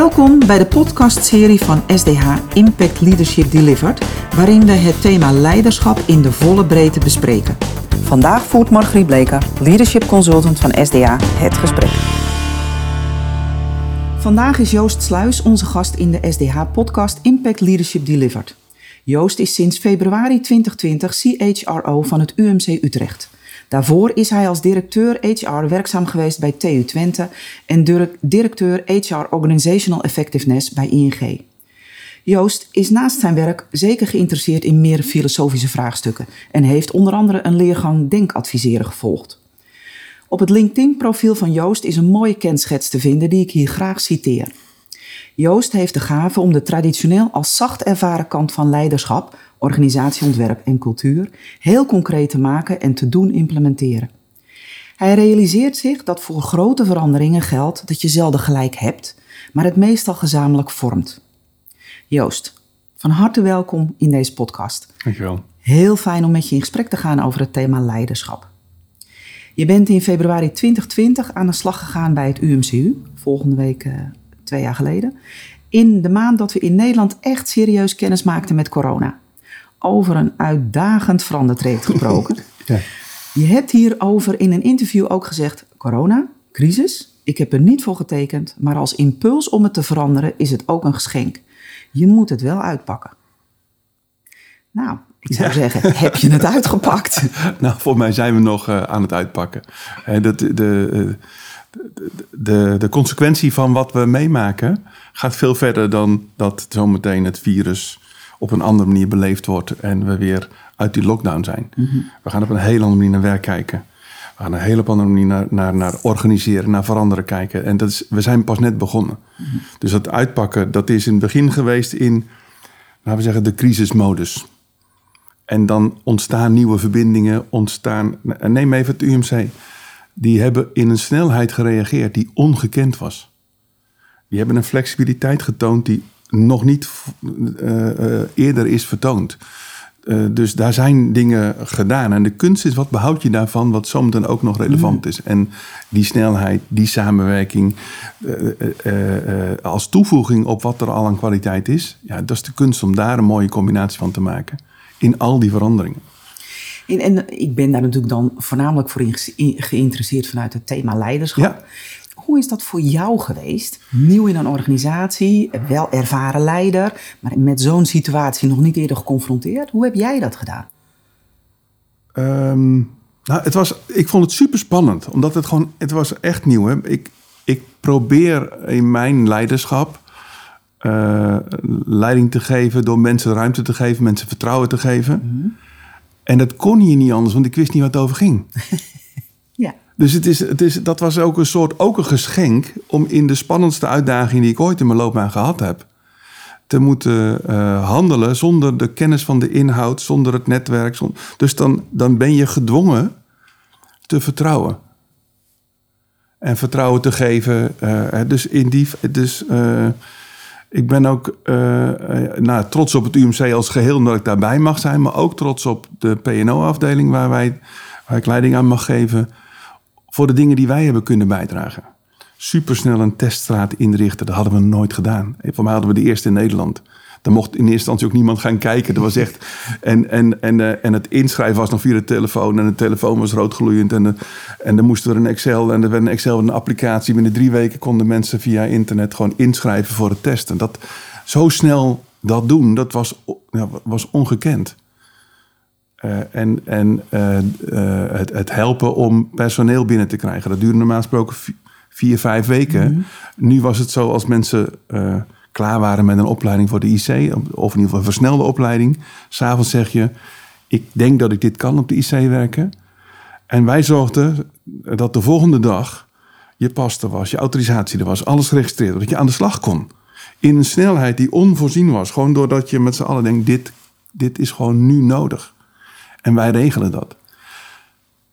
Welkom bij de podcastserie van SDH Impact Leadership Delivered, waarin we het thema leiderschap in de volle breedte bespreken. Vandaag voert Margriet Bleker, leadership consultant van SDH, het gesprek. Vandaag is Joost Sluis onze gast in de SDH-podcast Impact Leadership Delivered. Joost is sinds februari 2020 CHRO van het UMC Utrecht. Daarvoor is hij als directeur HR werkzaam geweest bij TU Twente en directeur HR Organizational Effectiveness bij ING. Joost is naast zijn werk zeker geïnteresseerd in meer filosofische vraagstukken en heeft onder andere een leergang Denkadviseren gevolgd. Op het LinkedIn-profiel van Joost is een mooie kenschets te vinden die ik hier graag citeer. Joost heeft de gave om de traditioneel als zacht ervaren kant van leiderschap organisatieontwerp en cultuur heel concreet te maken en te doen implementeren. Hij realiseert zich dat voor grote veranderingen geldt dat je zelden gelijk hebt, maar het meestal gezamenlijk vormt. Joost, van harte welkom in deze podcast. Dankjewel. Heel fijn om met je in gesprek te gaan over het thema leiderschap. Je bent in februari 2020 aan de slag gegaan bij het UMCU, volgende week uh, twee jaar geleden, in de maand dat we in Nederland echt serieus kennis maakten met corona over een uitdagend verandertraject gesproken. ja. Je hebt hierover in een interview ook gezegd: corona, crisis. Ik heb er niet voor getekend, maar als impuls om het te veranderen is het ook een geschenk. Je moet het wel uitpakken. Nou, ik zou zeggen, heb je het uitgepakt? nou, voor mij zijn we nog uh, aan het uitpakken. Uh, de, de, de, de consequentie van wat we meemaken gaat veel verder dan dat zometeen het virus op een andere manier beleefd wordt en we weer uit die lockdown zijn. Mhm. We gaan op een hele andere manier naar werk kijken. We gaan op een hele andere manier naar, naar, naar organiseren, naar veranderen kijken. En dat is, we zijn pas net begonnen. Mhm. Dus dat uitpakken, dat is in het begin geweest in, laten we zeggen, de crisismodus. En dan ontstaan nieuwe verbindingen, ontstaan... Neem even het UMC. Die hebben in een snelheid gereageerd die ongekend was. Die hebben een flexibiliteit getoond die nog niet uh, eerder is vertoond. Uh, dus daar zijn dingen gedaan. En de kunst is, wat behoud je daarvan, wat zometeen ook nog relevant is. En die snelheid, die samenwerking, als toevoeging op wat er al aan kwaliteit is. Ja, dat is de kunst om daar een mooie combinatie van te maken. In al die veranderingen. En, en ik ben daar natuurlijk dan voornamelijk voor geïnteresseerd vanuit het thema leiderschap. Ja. Hoe is dat voor jou geweest? Nieuw in een organisatie, wel ervaren leider, maar met zo'n situatie nog niet eerder geconfronteerd. Hoe heb jij dat gedaan? Um, nou, het was, ik vond het super spannend, omdat het gewoon, het was echt nieuw. Hè? Ik, ik probeer in mijn leiderschap uh, leiding te geven door mensen ruimte te geven, mensen vertrouwen te geven. Mm En dat kon hier niet anders, want ik wist niet wat het over ging. Dus het is, het is, dat was ook een soort ook een geschenk om in de spannendste uitdaging die ik ooit in mijn loopbaan gehad heb, te moeten uh, handelen zonder de kennis van de inhoud, zonder het netwerk. Dus dan, dan ben je gedwongen te vertrouwen. En vertrouwen te geven. Uh, dus in die. Dus, uh, ik ben ook nou, trots op het UMC als geheel dat ik daarbij mag zijn, maar ook trots op de PO-afdeling waar, wij, waar ik leiding aan mag geven voor de dingen die wij hebben kunnen bijdragen. Supersnel een teststraat inrichten, dat hadden we nooit gedaan. Voor mij hadden we de eerste in Nederland. Daar mocht in eerste instantie ook niemand gaan kijken. Dat was echt. En, en, en, uh, en het inschrijven was nog via de telefoon. En de telefoon was roodgloeiend. En, en dan moesten we een Excel. En er werd een Excel een applicatie. Binnen drie weken konden mensen via internet gewoon inschrijven voor het testen. Dat, zo snel dat doen, dat was, was ongekend. Uh, en en uh, uh, het, het, helpen om personeel binnen te krijgen. Dat duurde normaal gesproken vier, vijf weken. Mm -hmm. Nu was het zo als mensen klaar waren met een opleiding voor de IC, of in ieder geval een versnelde opleiding. S'avonds zeg je: Ik denk dat ik dit kan op de IC werken. En wij zorgden dat de volgende dag je pas er was, je autorisatie er was, alles geregistreerd, dat je aan de slag kon. In een snelheid die onvoorzien was. Gewoon doordat je met z'n allen denkt: dit, dit is gewoon nu nodig. En wij regelen dat.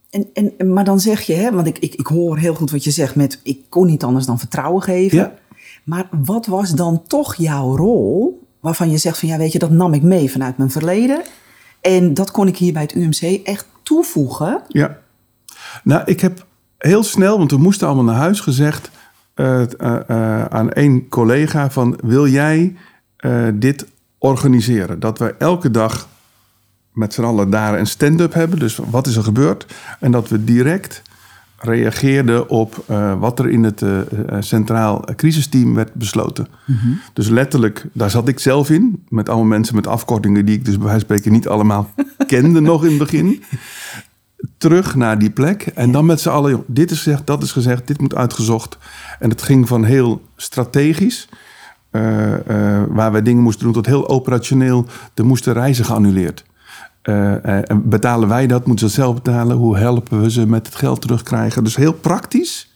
En, en, maar dan zeg je, hè, want ik, ik, ik hoor heel goed wat je zegt met ik kon niet anders dan vertrouwen geven. Ja. Maar wat was dan toch jouw rol waarvan je zegt van ja weet je dat nam ik mee vanuit mijn verleden. En dat kon ik hier bij het UMC echt toevoegen. Ja, nou ik heb heel snel, want we moesten allemaal naar huis gezegd. eh, eh, aan één collega van... wil jij eh, dit organiseren? Dat we elke dag met z'n allen daar een stand-up hebben. Dus wat is er gebeurd? En dat we direct reageerden op eh, wat er in het eh, eh, centraal crisisteam werd besloten. Dus letterlijk, daar zat ik zelf in. Met allemaal mensen met afkortingen die ik dus bij wijze van spreken niet allemaal kende nog in het begin. Terug naar die plek. En dan met z'n allen, dit is gezegd, dat is gezegd, dit moet uitgezocht. En het ging van heel strategisch, waar wij dingen moesten doen, tot heel operationeel. Er moesten reizen geannuleerd. Eh, eh, en betalen wij dat? Moeten ze zelf betalen? Hoe helpen we ze met het geld terugkrijgen? Dus heel praktisch.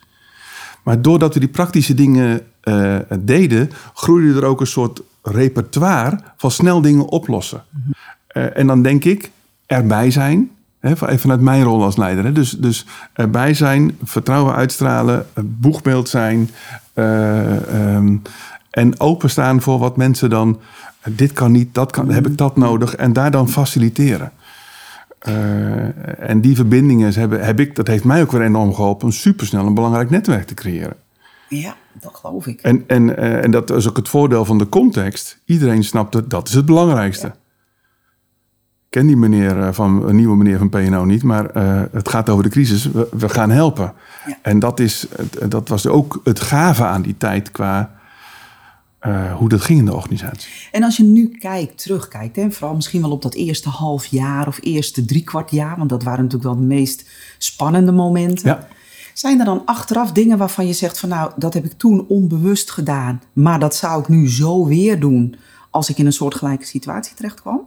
Maar doordat we die praktische dingen eh, deden, groeide er ook een soort repertoire van snel dingen oplossen. En dan denk ik, erbij zijn. Even vanuit mijn rol als leider. Dus, dus erbij zijn, vertrouwen uitstralen, boegbeeld zijn. eh, ehm, en openstaan voor wat mensen dan. Dit kan niet, dat kan, heb ik dat nodig. En daar dan faciliteren. Eh, en die verbindingen hebben, heb ik, dat heeft mij ook weer enorm geholpen om supersnel een belangrijk netwerk te creëren. Ja, dat geloof ik. En, en, eh, en dat is ook het voordeel van de context. Iedereen snapt het, dat is het belangrijkste. Ik ken die meneer eh, van een nieuwe meneer van PNO niet, maar eh, het gaat over de crisis. We, we gaan helpen. Ja. En dat, is, dat was ook het gave aan die tijd qua eh, hoe dat ging in de organisatie. En als je nu kijkt, terugkijkt, en vooral misschien wel op dat eerste half jaar of eerste driekwart jaar, want dat waren natuurlijk wel de meest spannende momenten. Ja. Zijn er dan achteraf dingen waarvan je zegt van nou, dat heb ik toen onbewust gedaan, maar dat zou ik nu zo weer doen als ik in een soortgelijke situatie terecht kwam?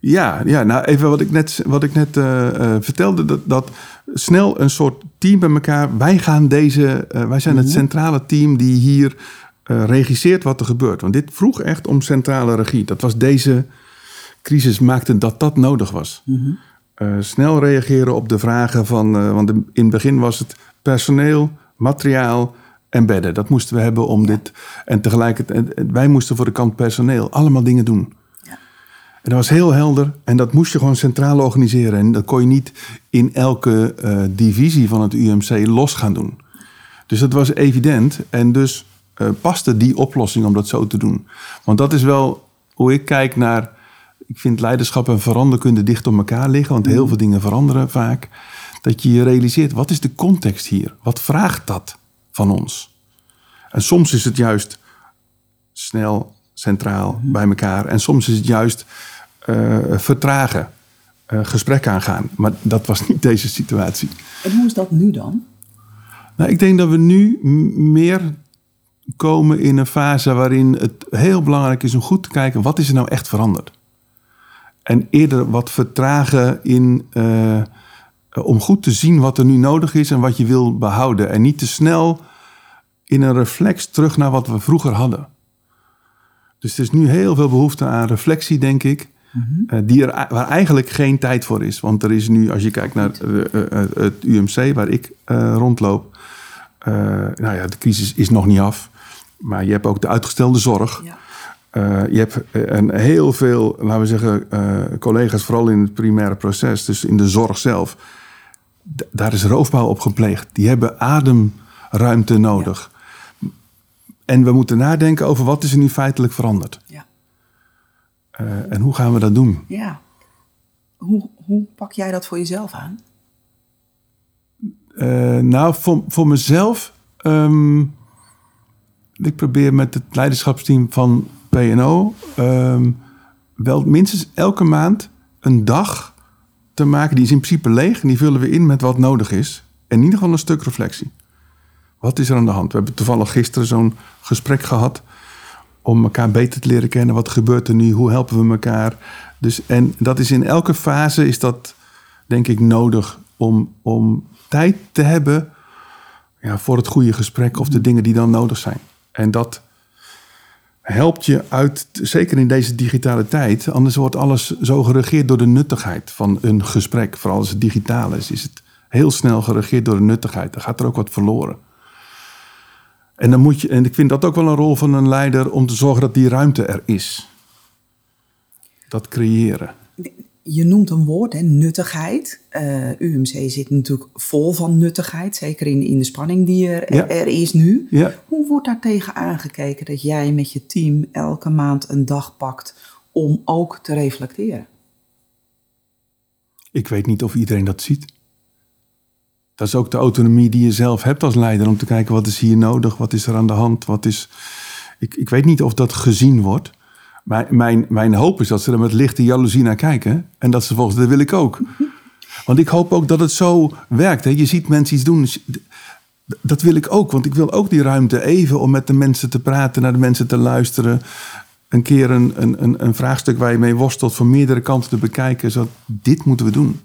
Ja, ja nou even wat ik net, wat ik net eh, eh, vertelde. Dat, dat snel een soort team bij elkaar. Wij gaan deze. wij zijn het centrale team die hier eh, regisseert wat er gebeurt. Want dit vroeg echt om centrale regie. Dat was deze crisis maakte dat dat nodig was. Eh, snel reageren op de vragen van. eh, want in het begin was het personeel, materiaal en bedden. Dat moesten we hebben om dit. En tegelijkertijd, wij moesten voor de kant personeel allemaal dingen doen. En dat was heel helder. En dat moest je gewoon centraal organiseren. En dat kon je niet in elke divisie van het UMC los gaan doen. Dus dat was evident. En dus eh, paste die oplossing om dat zo te doen. Want dat is wel hoe ik kijk naar. Ik vind leiderschap en veranderkunde dicht op elkaar liggen. Want heel veel dingen veranderen vaak. Dat je je realiseert, wat is de context hier? Wat vraagt dat van ons? En soms is het juist snel, centraal, bij elkaar. En soms is het juist eh, vertragen, eh, gesprek aangaan. Maar dat was niet deze situatie. En hoe is dat nu dan? Nou, ik denk dat we nu meer komen in een fase waarin het heel belangrijk is om goed te kijken wat is er nou echt veranderd. En eerder wat vertragen in, eh, om goed te zien wat er nu nodig is en wat je wil behouden. En niet te snel in een reflex terug naar wat we vroeger hadden. Dus er is nu heel veel behoefte aan reflectie, denk ik. eh, die er, waar eigenlijk geen tijd voor is. Want er is nu, als je kijkt naar eh, het UMC, waar ik rondloop. nou ja, de crisis is nog niet af. Maar je hebt ook de uitgestelde zorg. Ja. Eh, je hebt eh, een heel veel, laten we zeggen, eh, collega's, vooral in het primaire proces, dus in de zorg zelf. Daar is roofbouw op gepleegd. Die hebben ademruimte nodig. En we moeten nadenken over wat is er nu feitelijk veranderd. Ja. Eh, en hoe gaan we dat doen? ja. Hoe, hoe pak jij dat voor jezelf aan? Eh, nou, voor, voor mezelf. ehm, ik probeer met het leiderschapsteam van PNO. ehm, wel minstens elke maand een dag te maken. Die is in principe leeg. En die vullen we in met wat nodig is. En in ieder geval een stuk reflectie. Wat is er aan de hand? We hebben toevallig gisteren zo'n gesprek gehad. Om elkaar beter te leren kennen. Wat gebeurt er nu? Hoe helpen we elkaar? Dus, en dat is in elke fase is dat denk ik nodig om, om tijd te hebben ja, voor het goede gesprek of de dingen die dan nodig zijn. En dat helpt je uit, zeker in deze digitale tijd. Anders wordt alles zo geregeerd door de nuttigheid van een gesprek. Vooral als het digitaal is, is het heel snel geregeerd door de nuttigheid. Dan gaat er ook wat verloren. En, dan moet je, en ik vind dat ook wel een rol van een leider om te zorgen dat die ruimte er is. Dat creëren. Je noemt een woord, hè, nuttigheid. Uh, UMC zit natuurlijk vol van nuttigheid, zeker in, in de spanning die er, er is nu. Ja. Hoe wordt daar tegen aangekeken dat jij met je team elke maand een dag pakt om ook te reflecteren? Ik weet niet of iedereen dat ziet. Dat is ook de autonomie die je zelf hebt als leider om te kijken wat is hier nodig, wat is er aan de hand, wat is. Ik, ik weet niet of dat gezien wordt. Maar mijn, mijn hoop is dat ze er met lichte jaloezie naar kijken. En dat ze volgens dat wil ik ook. Want ik hoop ook dat het zo werkt. Hè. Je ziet mensen iets doen. Dat wil ik ook. Want ik wil ook die ruimte even om met de mensen te praten, naar de mensen te luisteren. Een keer een, een, een vraagstuk waar je mee worstelt van meerdere kanten te bekijken. Zo, dit moeten we doen.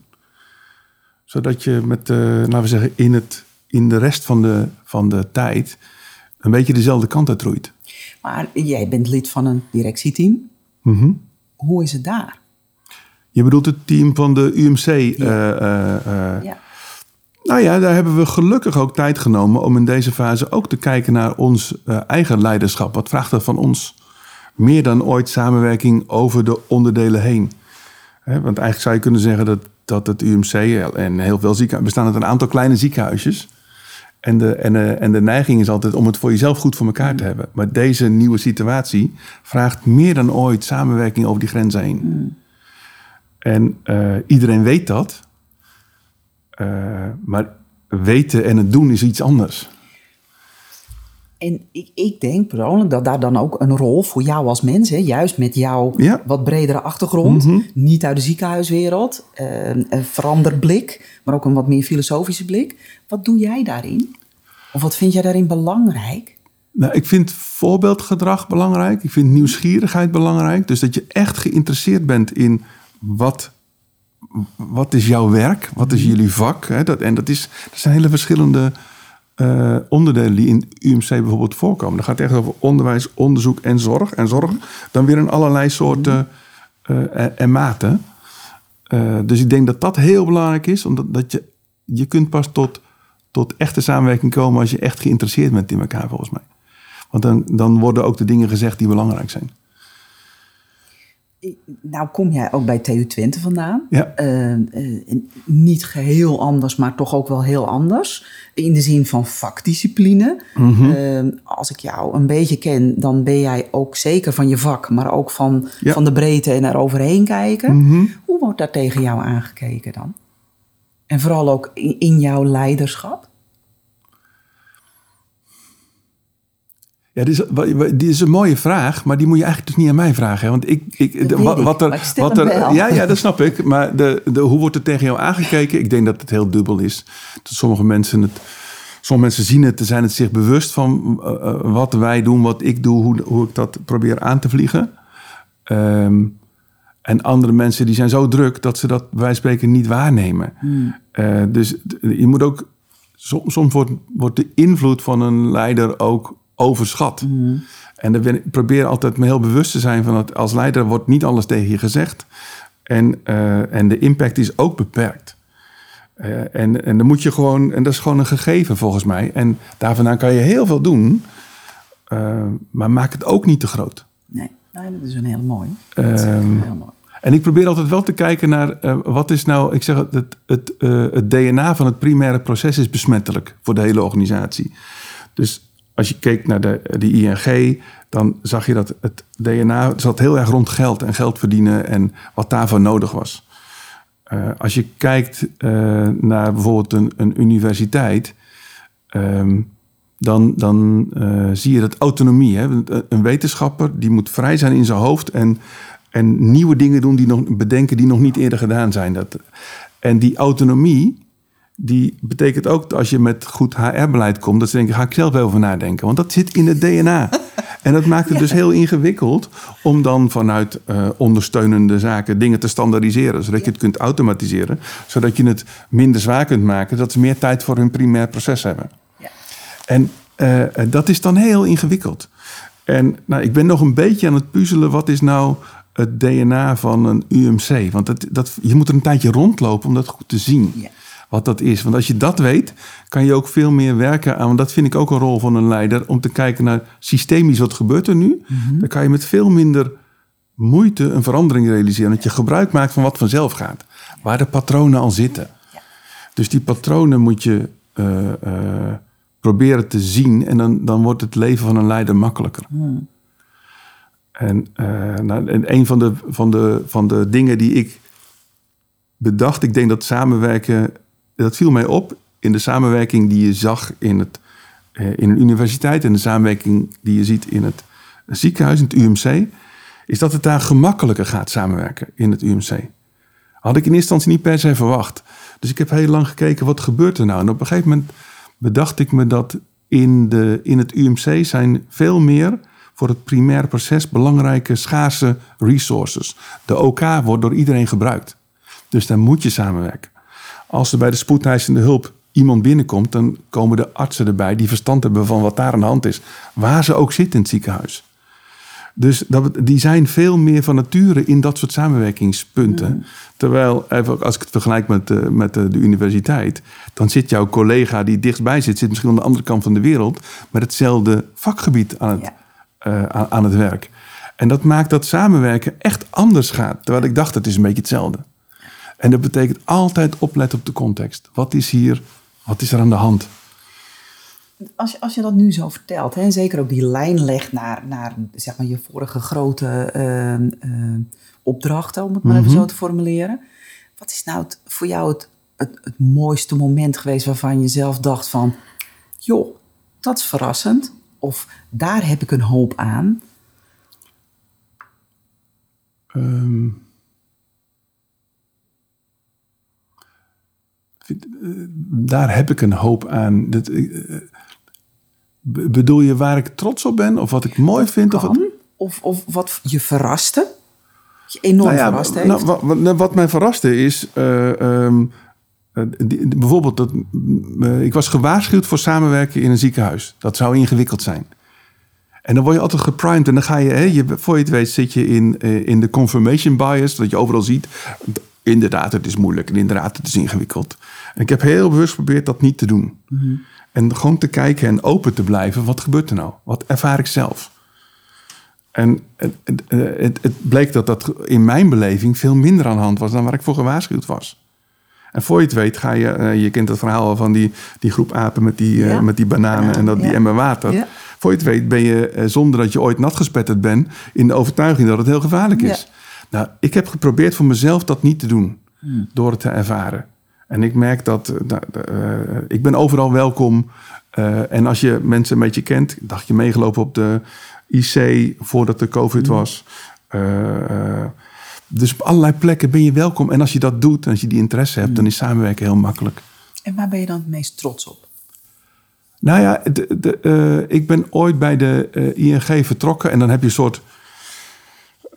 Zodat je met, uh, laten we zeggen, in, het, in de rest van de, van de tijd een beetje dezelfde kant uitroeit. Maar jij bent lid van een directieteam. Mhm. Hoe is het daar? Je bedoelt het team van de UMC? Ja. Uh, uh, ja. Nou ja, daar hebben we gelukkig ook tijd genomen om in deze fase ook te kijken naar ons eigen leiderschap. Wat vraagt er van ons? Meer dan ooit samenwerking over de onderdelen heen. want eigenlijk zou je kunnen zeggen dat, dat het UMC en heel veel ziekenhuizen bestaan uit een aantal kleine ziekenhuisjes. En de, en, de, en de neiging is altijd om het voor jezelf goed voor elkaar te hebben. Maar deze nieuwe situatie vraagt meer dan ooit samenwerking over die grenzen heen. Mm. En uh, iedereen weet dat. Uh, maar weten en het doen is iets anders. En ik, ik denk persoonlijk dat daar dan ook een rol voor jou als mens, hè, juist met jouw ja. wat bredere achtergrond, mm -hmm. niet uit de ziekenhuiswereld, uh, een veranderd blik, maar ook een wat meer filosofische blik. Wat doe jij daarin? Of wat vind jij daarin belangrijk? Nou, ik vind voorbeeldgedrag belangrijk. Ik vind nieuwsgierigheid belangrijk. Dus dat je echt geïnteresseerd bent in wat, wat is jouw werk? Wat is jullie vak? Hè? Dat, en dat, is, dat zijn hele verschillende uh, onderdelen die in UMC bijvoorbeeld voorkomen. Dat gaat echt over onderwijs, onderzoek en zorg. En zorg dan weer in allerlei soorten uh, en, en, maten. Dus ik denk dat dat heel belangrijk is. Omdat dat je, je kunt pas tot, tot echte samenwerking komen als je echt geïnteresseerd bent in elkaar, volgens mij. Want dan, dan worden ook de dingen gezegd die belangrijk zijn. Nou kom jij ook bij TU Twente vandaan. Ja. Uh, uh, niet geheel anders, maar toch ook wel heel anders. In de zin van vakdiscipline. Mm -hmm. uh, als ik jou een beetje ken, dan ben jij ook zeker van je vak, maar ook van, Ja. van de breedte en er overheen kijken. Mhm. Hoe wordt daar tegen jou aangekeken dan? En vooral ook in, in jouw leiderschap? Ja, dit is, dit is een mooie vraag, maar die moet je eigenlijk dus niet aan mij vragen. Hè? Want ik, ik, de- wat, er, ik wat er, ja, ja, dat snap ik. Maar de, de, hoe wordt er tegen jou aangekeken? Ik denk dat het heel dubbel is. Dat sommige mensen het, sommige mensen zien het, zijn het zich bewust van uh, uh, wat wij doen, wat ik doe, hoe, hoe ik dat probeer aan te vliegen. Ehm, en andere mensen die zijn zo druk dat ze dat van spreken niet waarnemen. Eh, dus je moet ook, som- soms wordt, wordt de invloed van een leider ook overschat. En dan ben ik probeer altijd me heel bewust te zijn van dat als leider wordt niet alles tegen je gezegd. En, eh, en de impact is ook beperkt. Eh, en, en dan moet je gewoon, en dat is gewoon een gegeven volgens mij. En daar vandaan kan je heel veel doen, eh, maar maak het ook niet te groot. Nee, nee dat is een hele mooie. Dat is echt Ehm, heel mooi. En ik probeer altijd wel te kijken naar wat is nou, ik zeg het, het, het, het DNA van het primaire proces is besmettelijk voor de hele organisatie. Dus als je keek naar de, de ING, dan zag je dat het DNA zat heel erg rond geld en geld verdienen en wat daarvoor nodig was. Eh, als je kijkt eh, naar bijvoorbeeld een, een universiteit, ehm, dan, dan eh, zie je dat autonomie. Hè? Een- wetenschapper die moet vrij zijn in zijn hoofd en, en nieuwe dingen doen die nog bedenken die nog niet eerder gedaan zijn. Dat, en die autonomie, die betekent ook dat als je met goed HR-beleid komt, dat ze denken, ga ik zelf over nadenken. Want dat zit in het DNA. En dat maakt het dus heel ingewikkeld om dan vanuit eh, ondersteunende zaken dingen te standaardiseren. Zodat je het kunt automatiseren. Zodat je het minder zwaar kunt maken. Dat ze meer tijd voor hun primair proces hebben. Ja. En eh, dat is dan heel ingewikkeld. En nou, ik ben nog een beetje aan het puzzelen. Wat is nou het DNA van een UMC? Want dat, dat, je moet er een tijdje rondlopen om dat goed te zien. Ja. Wat dat is. Want als je dat weet, kan je ook veel meer werken aan. Want dat vind ik ook een rol van een leider. Om te kijken naar systemisch wat gebeurt er nu. Dan kan je met veel minder moeite een verandering realiseren. Dat je gebruik maakt van wat vanzelf gaat. Waar de patronen al zitten. Dus die patronen moet je eh, eh, proberen te zien. En dan, dan wordt het leven van een leider makkelijker. En, uh, nou, en een van de, van, de, van de dingen die ik bedacht, ik denk dat samenwerken, dat viel mij op in de samenwerking die je zag in, het, in een universiteit en de samenwerking die je ziet in het ziekenhuis, in het UMC, is dat het daar gemakkelijker gaat samenwerken in het UMC. Had ik in eerste instantie niet per se verwacht. Dus ik heb heel lang gekeken, wat gebeurt er nou? En op een gegeven moment bedacht ik me dat in, de, in het UMC zijn veel meer voor het primair proces belangrijke schaarse resources. De OK wordt door iedereen gebruikt. Dus daar moet je samenwerken. Als er bij de spoedeisende hulp iemand binnenkomt, dan komen de artsen erbij die verstand hebben van wat daar aan de hand is. Waar ze ook zitten in het ziekenhuis. Dus dat, die zijn veel meer van nature in dat soort samenwerkingspunten. Mm. Terwijl, even als ik het vergelijk met, de, eh, met de, de, universiteit, dan zit jouw collega die dichtstbij zit, zit misschien aan de andere kant van de wereld, met hetzelfde vakgebied aan het, uh, aan, aan, het werk. En dat maakt dat samenwerken echt anders gaat. Terwijl ik dacht, het is een beetje hetzelfde. En dat betekent altijd opletten op de context. Wat is hier, wat is er aan de hand? als, je, als je dat nu zo vertelt, hè, en zeker ook die lijn legt naar, naar zeg maar, je vorige grote uh, opdrachten, om het maar even mhm. zo te formuleren. Wat is nou het, voor jou het, het, het, mooiste moment geweest waarvan je zelf dacht van, joh, dat is verrassend. Of daar heb ik een hoop aan. Ehm. Daar heb ik een hoop aan. Dat, uh, Bedoel je waar ik trots op ben? Of wat ik mooi vind? of, wat... Of, of wat je verraste? Je enorm nou verrast heeft? Nou, wat, nou, wat, mij verraste is... Uh, um, bijvoorbeeld, dat, uh, ik was gewaarschuwd voor samenwerken in een ziekenhuis. Dat zou ingewikkeld zijn. En dan word je altijd geprimed. En dan ga je, hè, je voor je het weet, zit je in, in de confirmation bias. Dat je overal ziet. Inderdaad, het is moeilijk. En inderdaad, het is ingewikkeld. En ik heb heel bewust geprobeerd dat niet te doen. Mm en gewoon te kijken en open te blijven. Wat gebeurt er nou? Wat ervaar ik zelf? En het, het, het, bleek dat dat in mijn beleving veel minder aan de hand was dan waar ik voor gewaarschuwd was. En voor je het weet ga je, eh, je kent het verhaal van die, die groep apen met die, eh, met die bananen en dat, die emmer water. Voor je het weet ben je, eh, zonder dat je ooit nat gespetterd bent, in de overtuiging dat het heel gevaarlijk is. Nou, ik heb geprobeerd voor mezelf dat niet te doen, hmm. door het te ervaren. En ik merk dat uh, ik ben overal welkom. Uh, en als je mensen een beetje kent, dacht je meegelopen op de IC voordat de COVID mm. was. Uh, dus op allerlei plekken ben je welkom. En als je dat doet, en als je die interesse hebt, dan is samenwerken heel makkelijk. En waar ben je dan het meest trots op? Nou ja, de, de, ik ben ooit bij de ING vertrokken en dan heb je een soort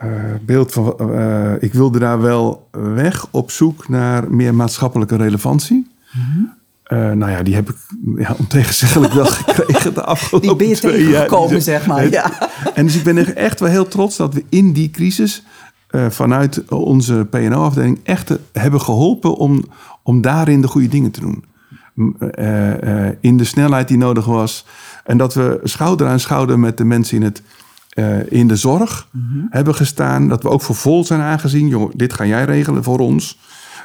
uh, beeld van. Uh, ik wilde daar wel weg op zoek naar meer maatschappelijke relevantie. Mm -hmm. uh, nou ja, die heb ik ja, ontegenzeggelijk wel gekregen de afgelopen die ben je twee jaar. gekomen, zeg maar. Ja. En dus ik ben echt wel heel trots dat we in die crisis vanuit onze PNO-afdeling echt hebben geholpen om, om daarin de goede dingen te doen. in de snelheid die nodig was. En dat we schouder aan schouder met de mensen in het uh, in de zorg mm-hmm. hebben gestaan. Dat we ook voor vol zijn aangezien. Dit ga jij regelen voor ons,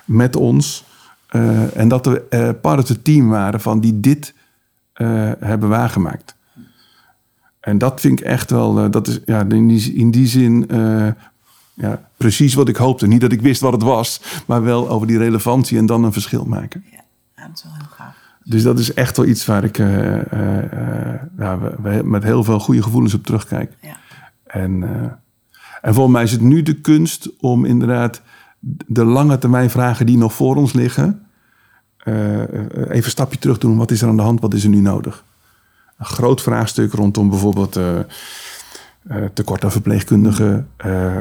met ons. Uh, en dat we uh, part of het team waren van die dit hebben waargemaakt. En dat vind ik echt wel, dat is ja, in, die, in die zin ja, precies wat ik hoopte. Niet dat ik wist wat het was, maar wel over die relevantie en dan een verschil maken. Ja, dat is wel heel. Dus dat is echt wel iets waar ik uh, uh, ja, met heel veel goede gevoelens op terugkijk. Ja. En, en volgens mij is het nu de kunst om inderdaad de lange termijn vragen die nog voor ons liggen, even een stapje terug te doen. Wat is er aan de hand? Wat is er nu nodig? Een groot vraagstuk rondom bijvoorbeeld uh, tekort aan verpleegkundigen, uh,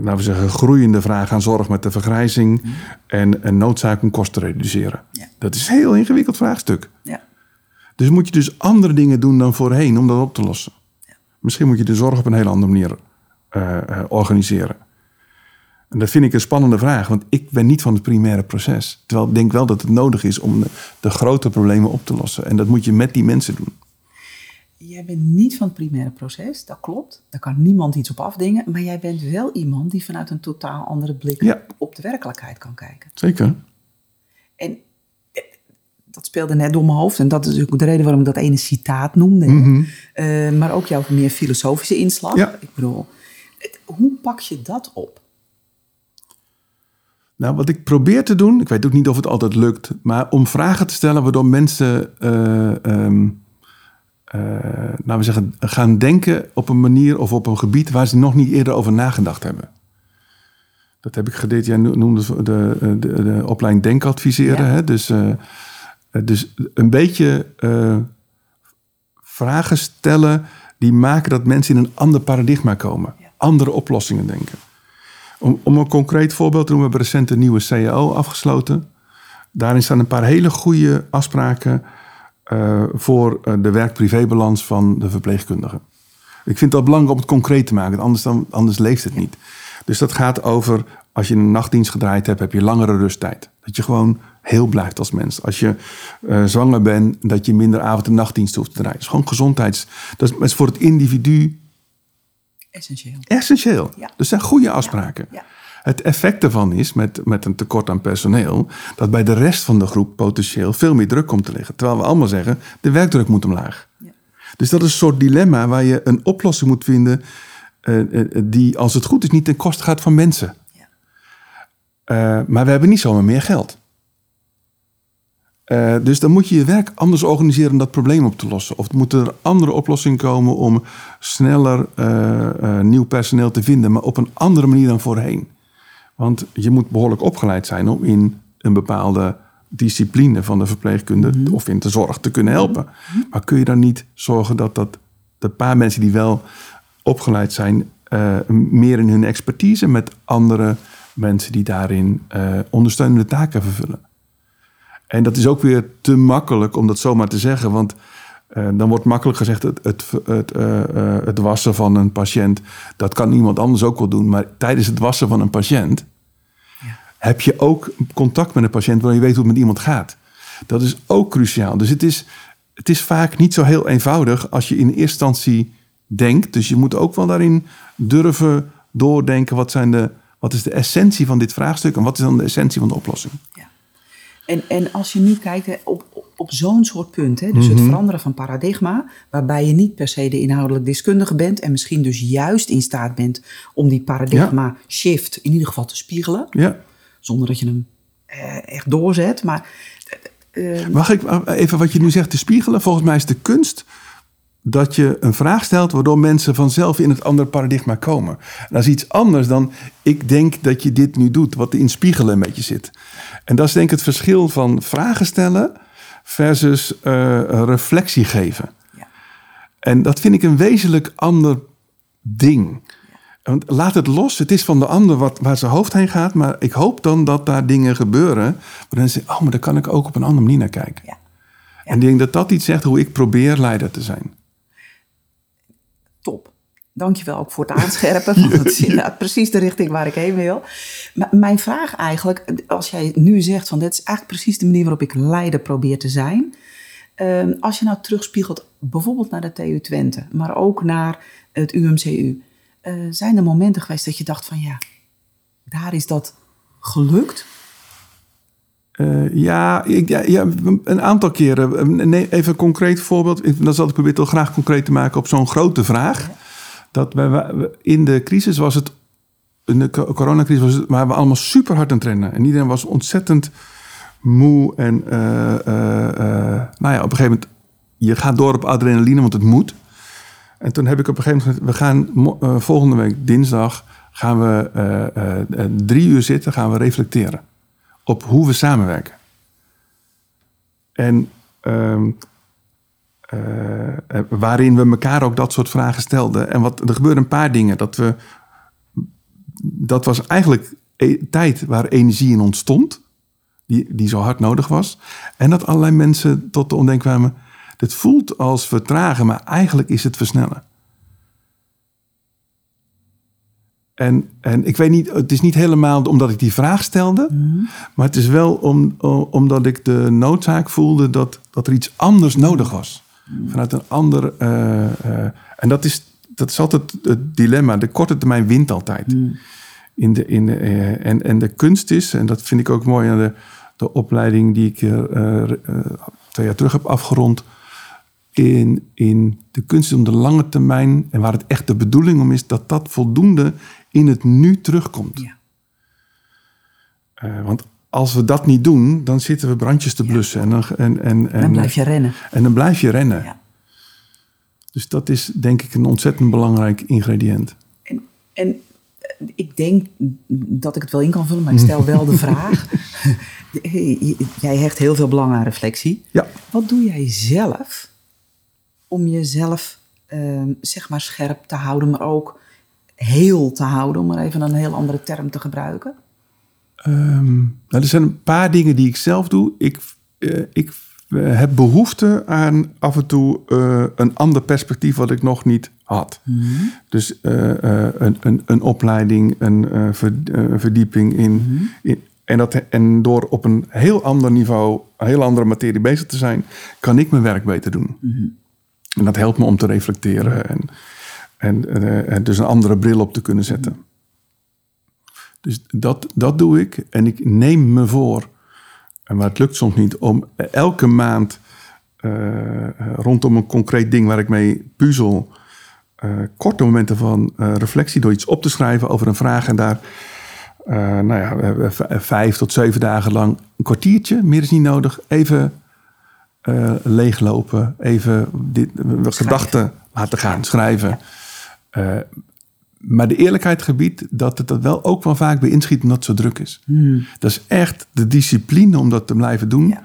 laten we zeggen, groeiende vraag aan zorg met de vergrijzing mhm. en een noodzaak om kosten te reduceren. Dat is een heel ingewikkeld vraagstuk. Ja. Dus moet je dus andere dingen doen dan voorheen om dat op te lossen. Ja. Misschien moet je de zorg op een hele andere manier organiseren. En dat vind ik een spannende vraag, want ik ben niet van het primaire proces. Terwijl ik denk wel dat het nodig is om de, de grote problemen op te lossen. En dat moet je met die mensen doen jij bent niet van het primaire proces, dat klopt. Daar kan niemand iets op afdingen. Maar jij bent wel iemand die vanuit een totaal andere blik Ja. op de werkelijkheid kan kijken. Zeker. En eh, dat speelde net door mijn hoofd. En dat is ook de reden waarom ik dat ene citaat noemde. Mhm. Eh, maar ook jouw meer filosofische inslag. Ja. Ik bedoel, hoe pak je dat op? Nou, wat ik probeer te doen, ik weet ook niet of het altijd lukt, maar om vragen te stellen waardoor mensen, eh, ehm, eh, laten we zeggen, gaan denken op een manier of op een gebied waar ze nog niet eerder over nagedacht hebben. Dat heb ik geleerd. Jij no- noemde de, de, de, de opleiding Denkadviseren. Ja. Hè? Dus, eh, dus een beetje eh, vragen stellen die maken dat mensen in een ander paradigma komen. Ja. Andere oplossingen denken. Om, om een concreet voorbeeld te noemen, we hebben recent een nieuwe CAO afgesloten. Daarin staan een paar hele goede afspraken eh, voor eh, de werk-privébalans van de verpleegkundigen. Ik vind dat belangrijk om het concreet te maken, anders, dan, anders leeft het niet. Dus dat gaat over, als je een nachtdienst gedraaid hebt, heb je langere rusttijd. Dat je gewoon heel blijft als mens. Als je eh, zwanger bent, dat je minder avond- en nachtdienst hoeft te draaien. Dat is gewoon gezondheids... Dat is, dat is voor het individu Essentieel. essentieel. Ja. Dus zijn goede afspraken. Ja. Het effect daarvan is, met, met een tekort aan personeel, dat bij de rest van de groep potentieel veel meer druk komt te liggen. Terwijl we allemaal zeggen, de werkdruk moet omlaag. Ja. Dus dat is een soort dilemma waar je een oplossing moet vinden eh, eh, die, als het goed is, niet ten koste gaat van mensen. Ja. Eh, maar we hebben niet zomaar meer geld. Eh, dus dan moet je je werk anders organiseren om dat probleem op te lossen. Of moeten er andere oplossingen komen om sneller eh, eh, nieuw personeel te vinden, maar op een andere manier dan voorheen. Want je moet behoorlijk opgeleid zijn om in een bepaalde discipline van de verpleegkunde of in de zorg te kunnen helpen. Maar kun je dan niet zorgen dat, dat de paar mensen die wel opgeleid zijn, eh, meer in hun expertise met andere mensen die daarin eh, ondersteunende taken vervullen? En dat is ook weer te makkelijk om dat zomaar te zeggen. Want eh, dan wordt makkelijk gezegd: het, het, het, eh, eh, het wassen van een patiënt. dat kan iemand anders ook wel doen. Maar tijdens het wassen van een patiënt. heb je ook contact met een patiënt. waar je weet hoe het met iemand gaat. Dat is ook cruciaal. Dus het is, het is vaak niet zo heel eenvoudig. als je in eerste instantie denkt. Dus je moet ook wel daarin durven doordenken. wat, zijn de, wat is de essentie van dit vraagstuk. en wat is dan de essentie van de oplossing. Ja. En, en als je nu kijkt hè, op, op, zo'n soort punt, hè, dus het veranderen van paradigma, waarbij je niet per se de inhoudelijk deskundige bent en misschien dus juist in staat bent om die paradigma shift in ieder geval te spiegelen, Ja. zonder dat je hem eh, echt doorzet. Maar eh, Mag ik even wat je nu zegt te spiegelen? Volgens mij is de kunst dat je een vraag stelt waardoor mensen vanzelf in het andere paradigma komen. En dat is iets anders dan ik denk dat je dit nu doet, wat in spiegelen een beetje zit. En dat is denk ik het verschil van vragen stellen versus eh, reflectie geven. ja. En dat vind ik een wezenlijk ander ding. Want laat het los. Het is van de ander wat, waar zijn hoofd heen gaat. Maar ik hoop dan dat daar dingen gebeuren. Waarin ze oh, maar daar kan ik ook op een andere manier naar kijken. Ja. En ik denk dat dat iets zegt hoe ik probeer leider te zijn. Top. Dankjewel ook voor het aanscherpen. Want dat is inderdaad precies de richting waar ik heen wil. Maar mijn vraag eigenlijk, als jij nu zegt van dit is eigenlijk precies de manier waarop ik leider probeer te zijn. Ehm, als je nou terugspiegelt bijvoorbeeld naar de TU Twente, maar ook naar het UMCU. eh, zijn er momenten geweest dat je dacht van ja, daar is dat gelukt? Eh, ja, ik, ja, ja, een aantal keren. Eh, Nee, even een concreet voorbeeld. Ik- Dat zal ik proberen toch graag concreet te maken op zo'n grote vraag. Dat wij, in de crisis was het, in de co- coronacrisis was het, waren we allemaal super hard aan het rennen. En iedereen was ontzettend moe. En eh, eh, nou ja, op een gegeven moment, je gaat door op adrenaline, want het moet. En toen heb ik op een gegeven moment gezegd, we gaan volgende week dinsdag gaan we drie uur zitten, gaan we reflecteren op hoe we samenwerken. En ehm, eh, eh, waarin we elkaar ook dat soort vragen stelden. En wat, er gebeurden een paar dingen. Dat, we, dat was eigenlijk e- tijd waar energie in ontstond. Die, die zo hard nodig was. En dat allerlei mensen tot de ontdekking kwamen. Dit voelt als vertragen, maar eigenlijk is het versnellen. En, en ik weet niet, het is niet helemaal omdat ik die vraag stelde, maar het is wel om, omdat ik de noodzaak voelde dat, dat er iets anders nodig was. Vanuit een ander. eh, eh, en dat is, dat is altijd het dilemma. De korte termijn wint altijd. In de, in de, eh, en, en de kunst is, en dat vind ik ook mooi aan de, de opleiding die ik twee jaar terug heb afgerond. In, in de kunst om de lange termijn, en waar het echt de bedoeling om is, dat dat voldoende in het nu terugkomt. Ja. Eh, want als we dat niet doen, dan zitten we brandjes te blussen. En, dan, en, en, en, Dan blijf je rennen. en dan blijf je rennen. Ja. Dus dat is denk ik een ontzettend belangrijk ingrediënt. En, en eh, ik denk dat ik het wel in kan vullen, maar ik stel wel de vraag. Hey, Jij hecht heel veel belang aan reflectie. Ja. Wat doe jij zelf om jezelf ehm, zeg maar scherp te houden, maar ook heel te houden, om maar even een heel andere term te gebruiken? Nou, er zijn een paar dingen die ik zelf doe. Ik, eh, ik eh, heb behoefte aan af en toe eh, een ander perspectief wat ik nog niet had. Dus eh, eh, een, een, een opleiding, een ver- verdieping in, in en, dat, en door op een heel ander niveau, een heel andere materie bezig te zijn, kan ik mijn werk beter doen. En dat helpt me om te reflecteren en, en, en dus een andere bril op te kunnen zetten. Dus dat, dat doe ik. En ik neem me voor, en maar het lukt soms niet, om elke maand eh, rondom een concreet ding waar ik mee puzzel, eh, korte momenten van eh, reflectie door iets op te schrijven over een vraag en daar nou ja, vijf tot zeven dagen lang een kwartiertje, meer is niet nodig, even leeglopen, even dit, gedachten laten gaan, schrijven. Eh, maar de eerlijkheid gebiedt dat het dat wel ook wel vaak bij inschiet omdat het zo druk is. Dat is echt de discipline om dat te blijven doen. Ja.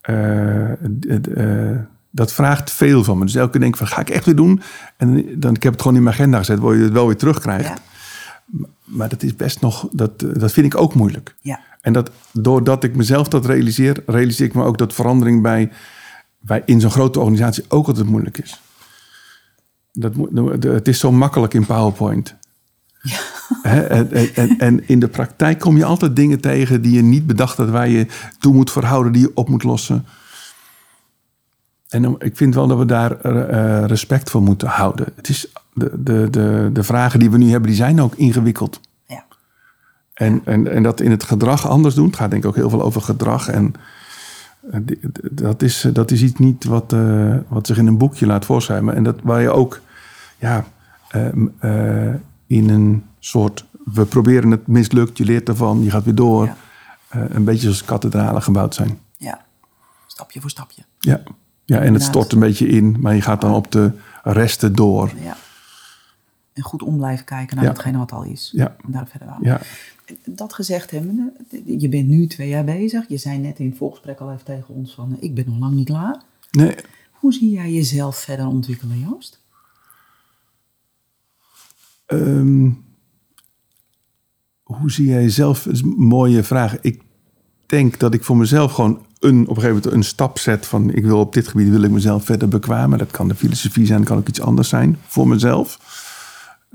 Eh, eh, dat vraagt veel van me. Dus elke keer denk ik van, ga ik echt weer doen? En dan, ik heb het gewoon in mijn agenda gezet, waar je het wel weer terugkrijgt. Ja. Maar dat is best nog, dat, dat vind ik ook moeilijk. Ja. En dat, doordat ik mezelf dat realiseer, realiseer ik me ook dat verandering bij, bij in zo'n grote organisatie ook altijd moeilijk is. Dat, moet- het is zo makkelijk in PowerPoint. Hè, en, en- en, en in de praktijk kom je altijd dingen tegen die je niet bedacht had, waar je toe moet verhouden, die je op moet lossen. En ik vind wel dat we daar eh, respect voor moeten houden. Het is, de, de, de, de vragen die we nu hebben, die zijn ook ingewikkeld. Ja. En, en, en dat in het gedrag anders doen. Het gaat denk ik ook heel veel over gedrag. En eh, dat is, dat is iets niet wat, eh, wat zich in een boekje laat voorschrijven. En dat waar je ook ja, eh, eh, in een soort... We proberen het mislukt, je leert ervan, je gaat weer door. Ja. Eh, een beetje zoals kathedralen gebouwd zijn. ja. Stapje voor stapje. Ja, ja en het stort een beetje in, maar je gaat dan op de resten door. Ja. En goed om blijven kijken naar Ja. datgene wat al is. Ja. En daar verder aan. Ja, Dat gezegd hebbende, je bent nu twee jaar bezig. Je zei net in het voorgesprek al even tegen ons van... ik ben nog lang niet klaar. nee, Hoe zie jij jezelf verder ontwikkelen, Joost? Ehm, hoe zie jij jezelf? Dat is een mooie vraag. Ik denk dat ik voor mezelf gewoon een, op een gegeven moment een stap zet van ik wil op dit gebied wil ik mezelf verder bekwamen. Dat kan de filosofie zijn, dat kan ook iets anders zijn voor mezelf.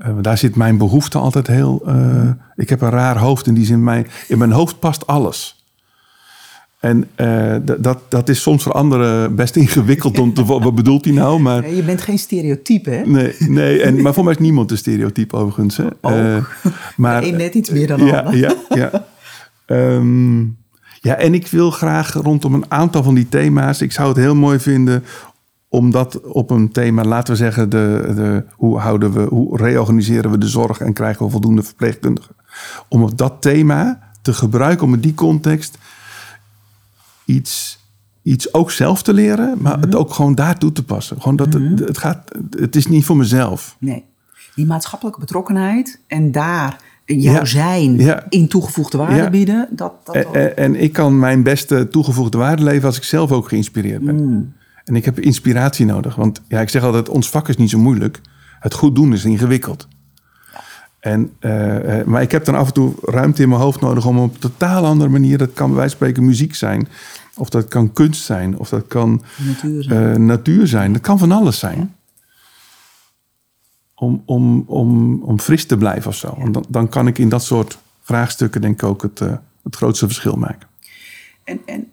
Eh, daar zit mijn behoefte altijd heel. eh, ik heb een raar hoofd in die zin. Mijn, in mijn hoofd past alles. En d- dat, dat is soms voor anderen best ingewikkeld om te. Wat bedoelt hij nou? Maar Je bent geen stereotype, hè? Nee, nee en, maar voor mij is niemand een stereotype overigens. Hè. Oh. Maar, net iets meer dan ja, ja, ja. Ehm, ja, en ik wil graag rondom een aantal van die thema's. Ik zou het heel mooi vinden om dat op een thema, laten we zeggen, de, de, hoe, houden we, hoe reorganiseren we de zorg en krijgen we voldoende verpleegkundigen. Om op dat thema te gebruiken om in die context iets, iets ook zelf te leren, maar Mhm. het ook gewoon daar toe te passen. Gewoon dat het, het gaat, het is niet voor mezelf. Nee. Die maatschappelijke betrokkenheid en daar jouw Ja. zijn Ja. in toegevoegde waarde Ja. bieden, dat, dat, En, en- ik kan mijn beste toegevoegde waarde leven als ik zelf ook geïnspireerd ben. Mm. En ik heb inspiratie nodig. Want ja, ik zeg altijd, ons vak is niet zo moeilijk. Het goed doen is ingewikkeld. En, eh, eh, maar ik heb dan af en toe ruimte in mijn hoofd nodig om op een totaal andere manier... dat kan bij wijze van spreken muziek zijn. Of dat kan kunst zijn. Of dat kan natuur zijn. eh, natuur zijn. Dat kan van alles zijn. Om, om, om, om fris te blijven of zo. Want dan, dan kan ik in dat soort vraagstukken denk ik ook het, het grootste verschil maken. En, en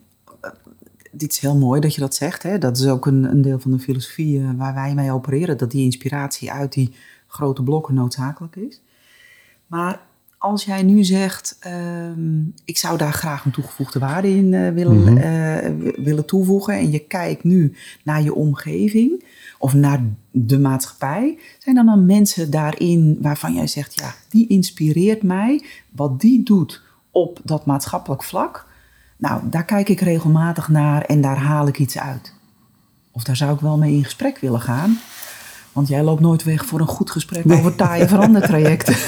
dit is heel mooi dat je dat zegt. Hè? Dat is ook een, een deel van de filosofie eh, waar wij mee opereren. Dat die inspiratie uit die grote blokken noodzakelijk is. Maar als jij nu zegt, ehm, ik zou daar graag een toegevoegde waarde in eh, willen, Mhm. eh, willen toevoegen. En je kijkt nu naar je omgeving of naar de maatschappij. Zijn er dan mensen daarin waarvan jij zegt, ja, die inspireert mij. Wat die doet op dat maatschappelijk vlak. Nou, daar kijk ik regelmatig naar en daar haal ik iets uit. Of daar zou ik wel mee in gesprek willen gaan. Want jij loopt nooit weg voor een goed gesprek over taaie verandertrajecten.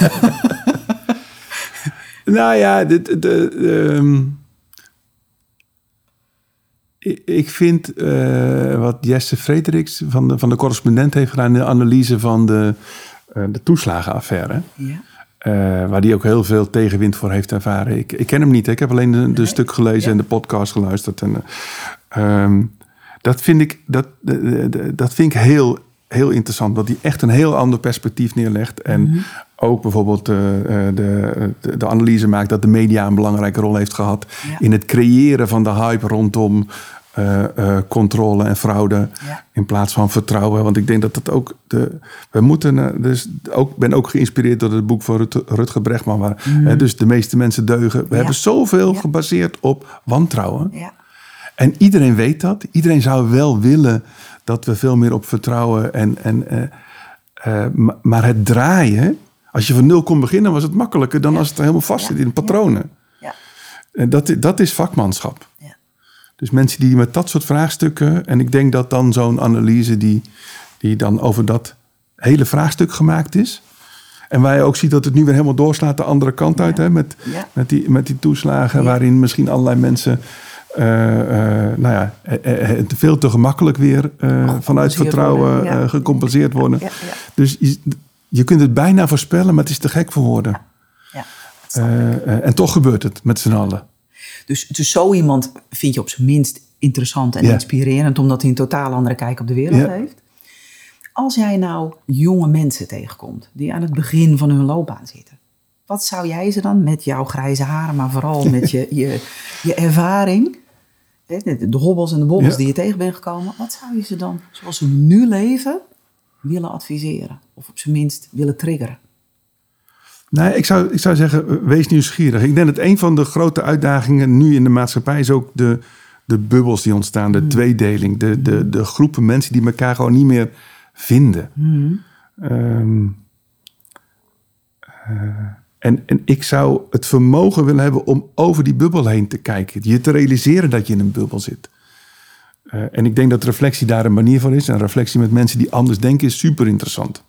Nou ja, dit, de, ehm, ik- ik vind eh, wat Jesse Frederiks van de, van de correspondent heeft gedaan... in de analyse van de, eh, de toeslagenaffaire... ja. Eh, waar die ook heel veel tegenwind voor heeft ervaren. Ik, ik ken hem niet, hè. ik heb alleen de, de stuk gelezen Ja. en de podcast geluisterd. En, eh, ehm, dat, vind ik, dat, de- de- dat vind ik heel, heel interessant, dat hij echt een heel ander perspectief neerlegt. En Mhm. ook bijvoorbeeld eh, de, de, de analyse maakt dat de media een belangrijke rol heeft gehad Ja. in het creëren van de hype rondom eh, eh, controle en fraude. Ja. In plaats van vertrouwen. Want ik denk dat dat ook. De, we moeten. eh, Dus ook, ben ook geïnspireerd door het boek van Rut, Rutger Bregman. Waar, hè, dus de meeste mensen deugen. We hebben zoveel Ja. gebaseerd op wantrouwen. Ja. En iedereen weet dat. Iedereen zou wel willen dat we veel meer op vertrouwen. En, en, ma- maar het draaien. Als je van nul kon beginnen, was het makkelijker dan als het helemaal vast zit in patronen. Ja. En dat, dat is vakmanschap. Dus mensen die met dat soort vraagstukken. En ik denk dat dan zo'n analyse die, die dan over dat hele vraagstuk gemaakt is. En waar je ook ziet dat het nu weer helemaal doorslaat de andere kant uit. Hè, met, Ja. met, die, met die toeslagen. Ja. Waarin misschien allerlei mensen. eh, nou ja, eh, veel te gemakkelijk weer vanuit vertrouwen gecompenseerd worden. Dus je, je kunt het bijna voorspellen, maar het is te gek voor woorden. ja. En toch gebeurt het met z'n allen. Dus, dus zo iemand vind je op zijn minst interessant en inspirerend, omdat hij een totaal andere kijk op de wereld heeft. Als jij nou jonge mensen tegenkomt die aan het begin van hun loopbaan zitten, wat zou jij ze dan met jouw grijze haren, maar vooral met je, je, je ervaring, de, de hobbels en de bobbels Ja. die je tegen bent gekomen, wat zou je ze dan, zoals ze nu leven, willen adviseren? Of op zijn minst willen triggeren? Nee, ik zou, ik zou zeggen, eh, wees nieuwsgierig. Ik denk dat een van de grote uitdagingen nu in de maatschappij is ook de, de bubbels die ontstaan, de tweedeling, de, de, de groepen mensen die elkaar gewoon niet meer vinden. Ehm, eh, en, en ik zou het vermogen willen hebben om over die bubbel heen te kijken, je te realiseren dat je in een bubbel zit. Eh, en ik denk dat reflectie daar een manier voor is. En reflectie met mensen die anders denken is super interessant.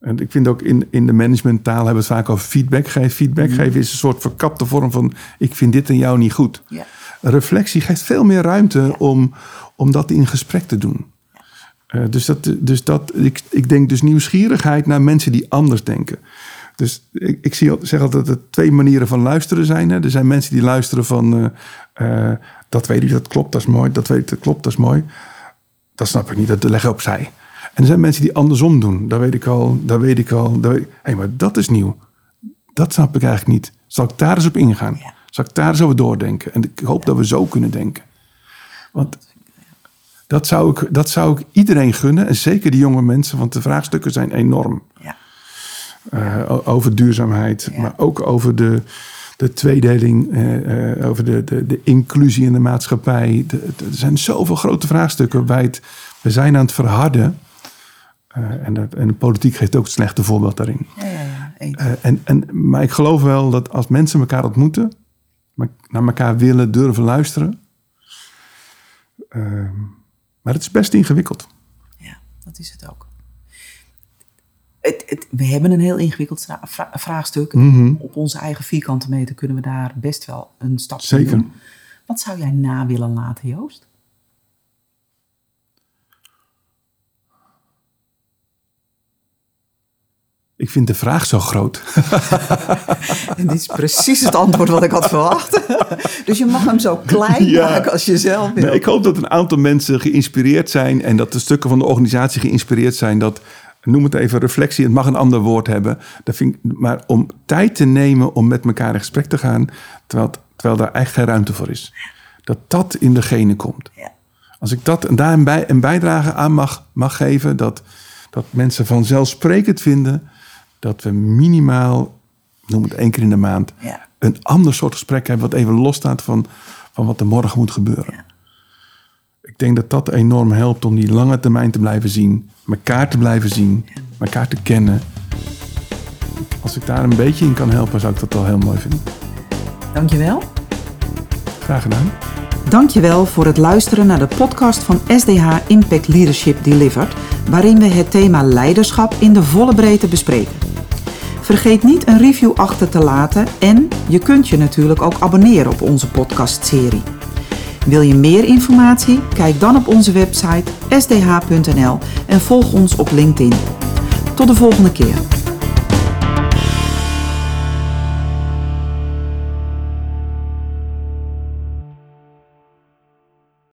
En ik vind ook in, in de managementtaal hebben we het vaak over feedback geven. Feedback geven is een soort verkapte vorm van ik vind dit en jou niet goed. Ja. Reflectie geeft veel meer ruimte om, om dat in gesprek te doen. Eh, dus dat, dus dat ik, ik denk dus nieuwsgierigheid naar mensen die anders denken. Dus ik, ik zie, zeg altijd dat er twee manieren van luisteren zijn. Hè. Er zijn mensen die luisteren van eh, eh, dat weet ik, dat klopt, dat is mooi. Dat weet ik, dat klopt, dat is mooi. Dat snap ik niet, dat leg ik opzij. En er zijn mensen die andersom doen. Dat weet ik al, dat weet ik al. Hé, hey, maar dat is nieuw. Dat snap ik eigenlijk niet. Zal ik daar eens op ingaan? Ja. Zal ik daar eens over doordenken? En ik hoop dat we zo kunnen denken. Want dat zou, ik, dat zou ik iedereen gunnen. En zeker die jonge mensen, want de vraagstukken zijn enorm. Ja. Eh, over duurzaamheid, maar ook over de, de tweedeling, eh, eh, over de, de, de inclusie in de maatschappij. De- de- er zijn zoveel grote vraagstukken het, we zijn aan het verharden. Eh, en, dat, en de politiek geeft ook het slechte voorbeeld daarin. Ja, ja. Eh, en, en, maar ik geloof wel dat als mensen elkaar ontmoeten, naar elkaar willen durven luisteren. ehm, maar het is best ingewikkeld. Ja, dat is het ook. Het, het, we hebben een heel ingewikkeld vra- vraagstuk. Op onze eigen vierkante meter kunnen we daar best wel een stap Zeker. doen. Wat zou jij na willen laten, Joost? Ik vind de vraag zo groot. En dit is precies het antwoord wat ik had verwacht. Dus je mag hem zo klein Ja. maken als je zelf wil. Nee, ik hoop dat een aantal mensen geïnspireerd zijn en dat de stukken van de organisatie geïnspireerd zijn. Dat, noem het even reflectie, het mag een ander woord hebben. Dat vind ik, maar om tijd te nemen om met elkaar in gesprek te gaan, terwijl, terwijl daar echt geen ruimte voor is. dat dat in de genen komt. Ja. Als ik dat daar een, bij, een bijdrage aan mag, mag geven, dat, dat mensen vanzelfsprekend vinden dat we minimaal, noem het één keer in de maand, Ja. een ander soort gesprek hebben, wat even losstaat van, van wat er morgen moet gebeuren. Ja. Ik denk dat dat enorm helpt om die lange termijn te blijven zien, elkaar te blijven zien, elkaar te kennen. Als ik daar een beetje in kan helpen, zou ik dat wel heel mooi vinden. Dankjewel. Graag gedaan. Dankjewel voor het luisteren naar de podcast van SDH Impact Leadership Delivered, waarin we het thema leiderschap in de volle breedte bespreken. Vergeet niet een review achter te laten en je kunt je natuurlijk ook abonneren op onze podcastserie. Wil je meer informatie? Kijk dan op onze website sdh.nl en volg ons op LinkedIn. Tot de volgende keer.